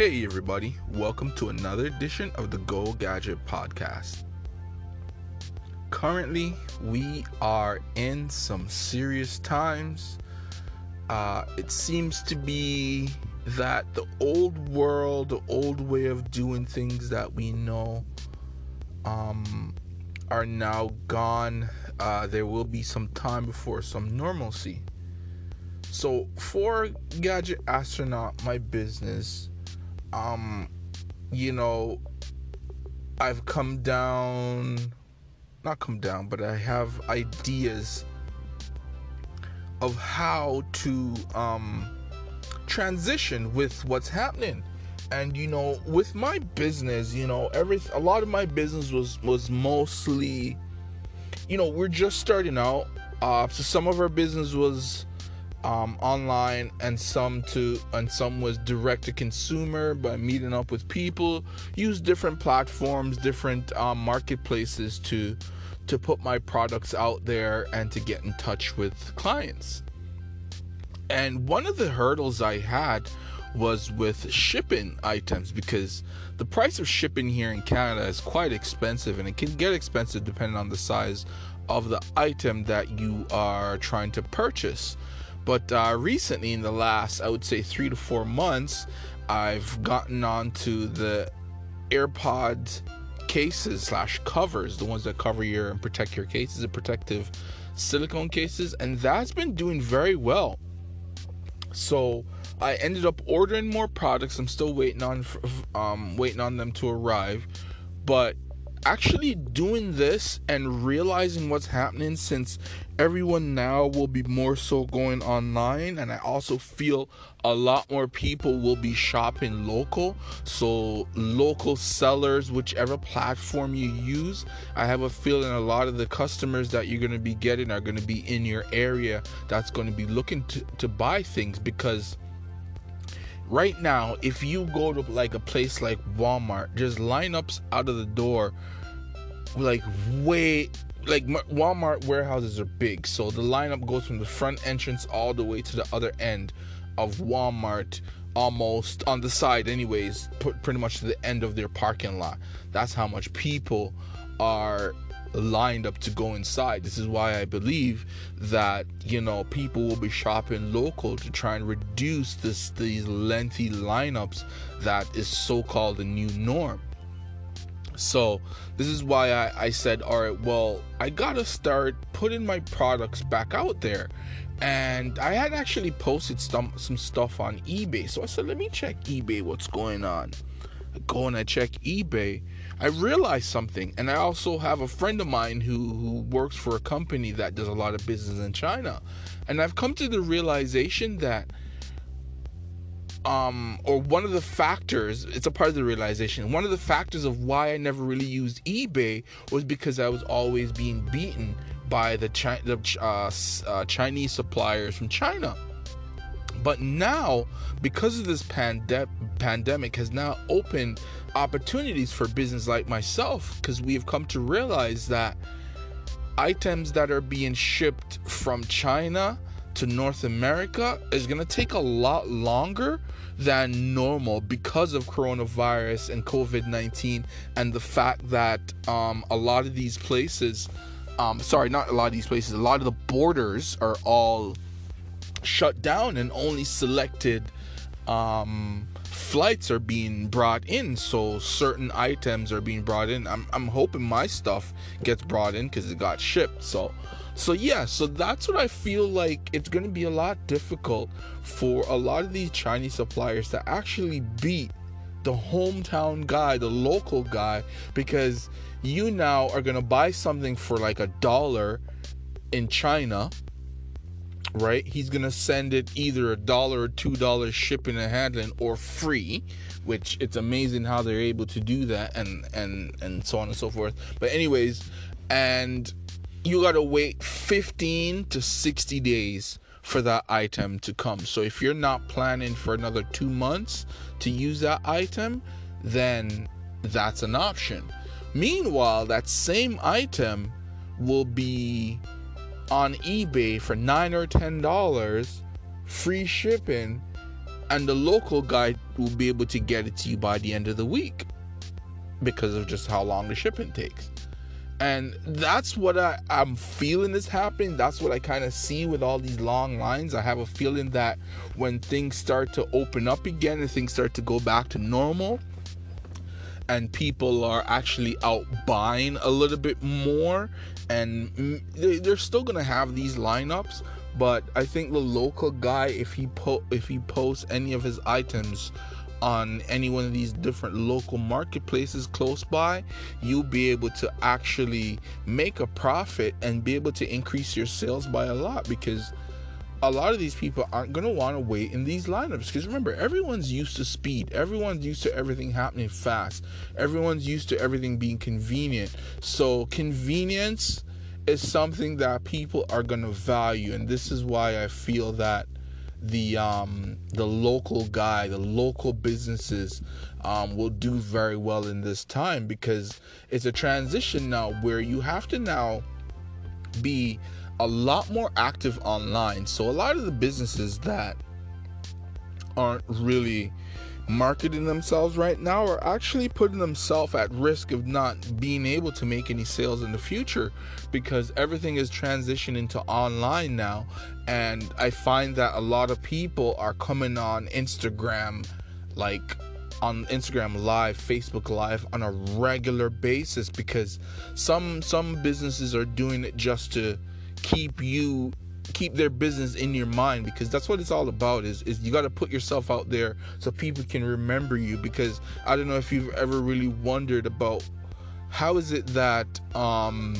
Hey, everybody, welcome to another edition of the Go Gadget Podcast. Currently, we are in some serious times. Uh, it seems to be that the old world, the old way of doing things that we know, um, are now gone. Uh, there will be some time before some normalcy. So, for Gadget Astronaut, my business, um you know i've come down not come down but i have ideas of how to um transition with what's happening. And you know with my business you know every a lot of my business was was mostly you know we're just starting out. Uh so some of our business was um, online and some to and some was direct to consumer by meeting up with people use different platforms different um, marketplaces to to put my products out there and to get in touch with clients. And one of the hurdles i had was with shipping items because the price of shipping here in canada is quite expensive and it can get expensive depending on the size of the item that you are trying to purchase but uh, recently, in the last, I would say three to four months, I've gotten onto the AirPod cases slash covers, the ones that cover your and protect your cases, the protective silicone cases, and that's been doing very well. So I ended up ordering more products. I'm still waiting on um, waiting on them to arrive, but actually doing this and realizing what's happening since everyone now will be more so going online and i also feel a lot more people will be shopping local. So local sellers whichever platform you use i have a feeling a lot of the customers that you're going to be getting are going to be in your area that's going to be looking to, to buy things because right now, if you go to like a place like Walmart, there's lineups out of the door, like way like Walmart warehouses are big, so the lineup goes from the front entrance all the way to the other end of Walmart, almost on the side, anyways, put pretty much to the end of their parking lot. That's how much people are lined up to go inside. This is why I believe that you know people will be shopping local to try and reduce this these lengthy lineups that is so-called the new norm. So this is why I, I said, all right, well, I gotta start putting my products back out there. And I had actually posted some some stuff on eBay. So I said, let me check eBay, what's going on. Go and I check eBay I realized something, and I also have a friend of mine who who works for a company that does a lot of business in China, and I've come to the realization that um or one of the factors it's a part of the realization one of the factors of why i never really used ebay was because i was always being beaten by the, the uh, uh, chinese suppliers from china but now, because of this pande- pandemic, has now opened opportunities for business like myself because we have come to realize that items that are being shipped from China to North America is going to take a lot longer than normal because of coronavirus and COVID 19 and the fact that um, a lot of these places, um, sorry, not a lot of these places, a lot of the borders are all shut down and only selected um, flights are being brought in. So certain items are being brought in. I'm, I'm hoping my stuff gets brought in because it got shipped. So so yeah so that's what i feel like. It's going to be a lot difficult for a lot of these chinese suppliers to actually beat the hometown guy the local guy because you now are going to buy something for like a dollar in china right? He's gonna send it either a dollar or two dollars shipping and handling or free, which it's amazing how they're able to do that and and and so on and so forth. But anyways, and you gotta wait 15 to 60 days for that item to come. So if you're not planning for another two months to use that item, then that's an option. Meanwhile, that same item will be on eBay for nine or ten dollars, free shipping, and the local guy will be able to get it to you by the end of the week because of just how long the shipping takes. And that's what I, I'm feeling is happening. That's what I kind of see with all these long lines. I have a feeling that when things start to open up again and things start to go back to normal, and people are actually out buying a little bit more, and they're still gonna have these lineups. But I think the local guy, if he po- if he posts any of his items on any one of these different local marketplaces close by, you'll be able to actually make a profit and be able to increase your sales by a lot because a lot of these people aren't going to want to wait in these lineups because remember everyone's used to speed. Everyone's used to everything happening fast. Everyone's used to everything being convenient. So convenience is something that people are going to value and this is why i feel that the um, the local guy, the local businesses um, will do very well in this time because it's a transition now where you have to now be a lot more active online. So a lot of the businesses that aren't really marketing themselves right now are actually putting themselves at risk of not being able to make any sales in the future because everything is transitioning to online now and i find that a lot of people are coming on instagram like on Instagram live, Facebook live on a regular basis because some some businesses are doing it just to keep you keep their business in your mind because that's what it's all about is is you got to put yourself out there so people can remember you because I don't know if you've ever really wondered about how is it that um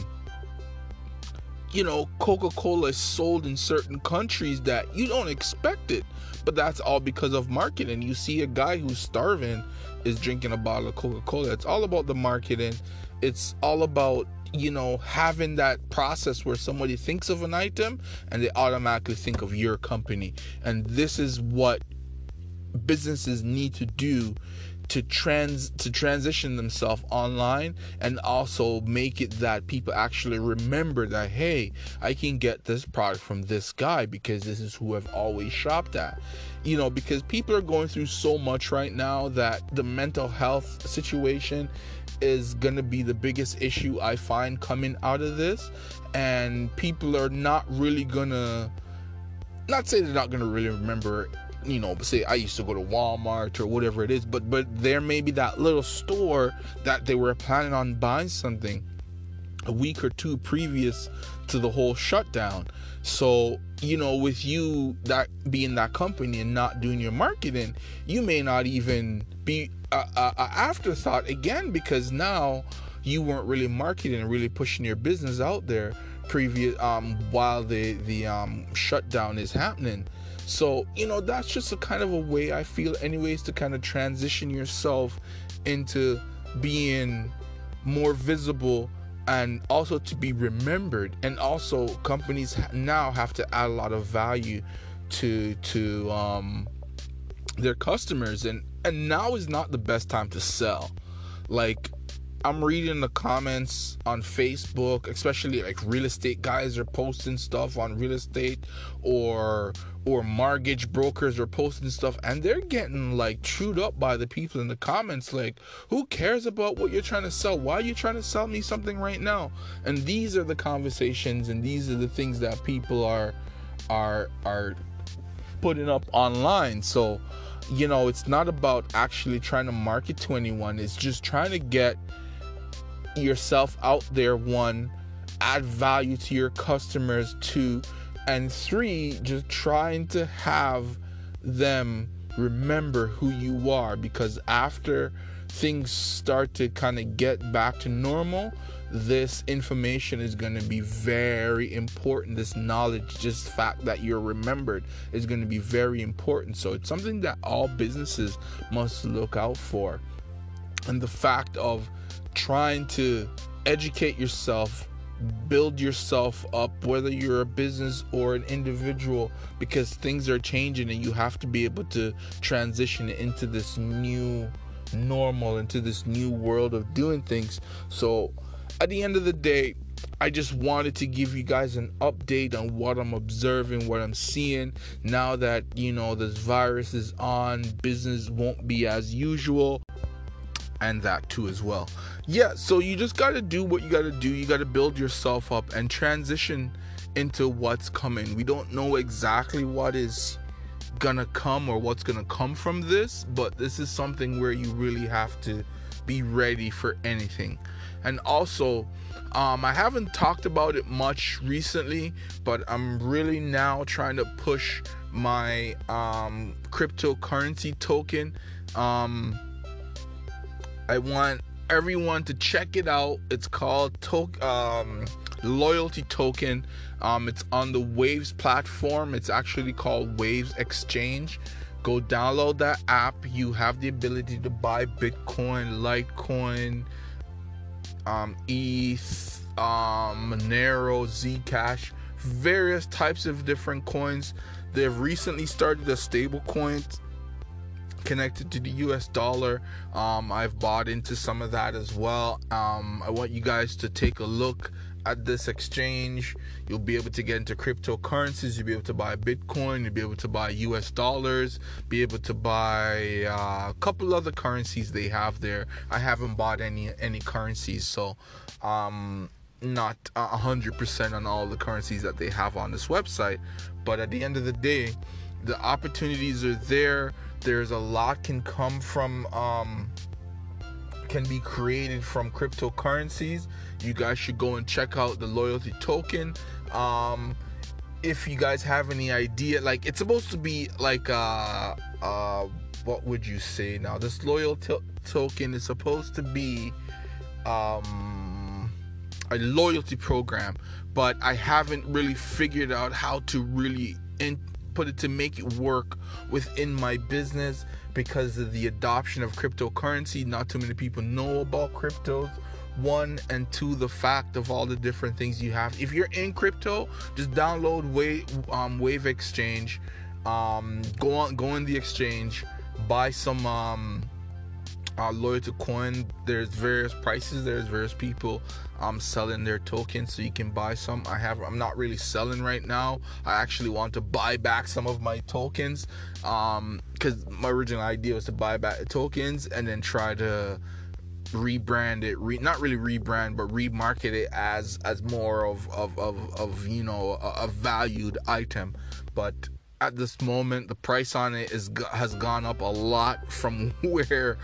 you know Coca-Cola is sold in certain countries that you don't expect it but that's all because of marketing. You see a guy who's starving is drinking a bottle of Coca-Cola. It's all about the marketing. It's all about you know, having that process where somebody thinks of an item and they automatically think of your company. And this is what businesses need to do to trans to transition themselves online and also make it that people actually remember that hey i can get this product from this guy because this is who i've always shopped at you know because people are going through so much right now that the mental health situation is going to be the biggest issue I find coming out of this. And people are not really going to, not say they're not going to really remember, you know, say I used to go to Walmart or whatever it is, but but there may be that little store that they were planning on buying something a week or two previous to the whole shutdown. So, you know, with you that being that company and not doing your marketing, you may not even be a, a, a afterthought again because now you weren't really marketing and really pushing your business out there previous um while the the um shutdown is happening so you know that's just a kind of a way i feel anyways to kind of transition yourself into being more visible and also to be remembered. And also companies now have to add a lot of value to to um their customers. And and now is not the best time to sell. Like i'm reading the comments on facebook especially like real estate guys are posting stuff on real estate or or mortgage brokers are posting stuff and they're getting like chewed up by the people in the comments like who cares about what you're trying to sell? Why are you trying to sell me something right now? And these are the conversations and these are the things that people are are are putting up online. So you know, it's not about actually trying to market to anyone. It's just trying to get yourself out there, one, add value to your customers, two, and three, just trying to have them remember who you are because after things start to kind of get back to normal, this information is going to be very important. This knowledge, just fact that you're remembered, is going to be very important. So it's something that all businesses must look out for. And the fact of trying to educate yourself build yourself up whether you're a business or an individual because things are changing and you have to be able to transition into this new normal into this new world of doing things so at the end of the day, I just wanted to give you guys an update on what I'm observing, what I'm seeing now that you know this virus is on. Business won't be as usual, and that too as well. Yeah, so you just got to do what you got to do. You got to build yourself up and transition into what's coming. We don't know exactly what is gonna come or what's gonna come from this, but this is something where you really have to be ready for anything. And also, um, I haven't talked about it much recently, but I'm really now trying to push my um, cryptocurrency token. Um, I want everyone to check it out. It's called to- um, Loyalty Token. Um, it's on the Waves platform. It's actually called Waves Exchange. Go download that app. You have the ability to buy Bitcoin, Litecoin, um, ETH, um, Monero, Zcash, various types of different coins. They've recently started a stable coin connected to the US dollar. Um, I've bought into some of that as well. Um, I want you guys to take a look at this exchange. You'll be able to get into cryptocurrencies. You'll be able to buy Bitcoin. You'll be able to buy US dollars. Be able to buy uh, a couple other currencies they have there. I haven't bought any any currencies, so um, not hundred percent on all the currencies that they have on this website. But at the end of the day, the opportunities are there. There's a lot can come from um, can be created from cryptocurrencies. You guys should go and check out the loyalty token. Um, if you guys have any idea, like it's supposed to be like uh uh what would you say now? This loyalty token is supposed to be um a loyalty program, but I haven't really figured out how to really in- put it to make it work within my business because of the adoption of cryptocurrency. Not too many people know about cryptos. One and two, the fact of all the different things you have. If you're in crypto, just download Wave, um, Wave Exchange. Um, go on, go in the exchange, buy some um, uh, loyalty coin. There's various prices. There's various people um, selling their tokens, so you can buy some. I have. I'm not really selling right now. I actually want to buy back some of my tokens, um, because my original idea was to buy back the tokens and then try to rebrand it re, not really rebrand but remarket it as as more of of of, of you know a, a valued item but at this moment the price on it is has gone up a lot from where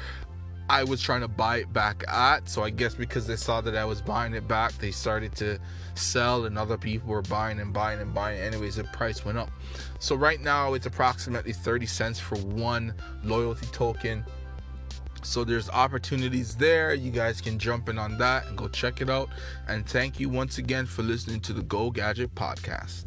I was trying to buy it back at. So I guess because they saw that I was buying it back, they started to sell, and other people were buying and buying and buying. Anyways, the price went up. So right now it's approximately 30 cents for one loyalty token. So there's opportunities there. You guys can jump in on that and go check it out. And thank you once again for listening to the Go Gadget podcast.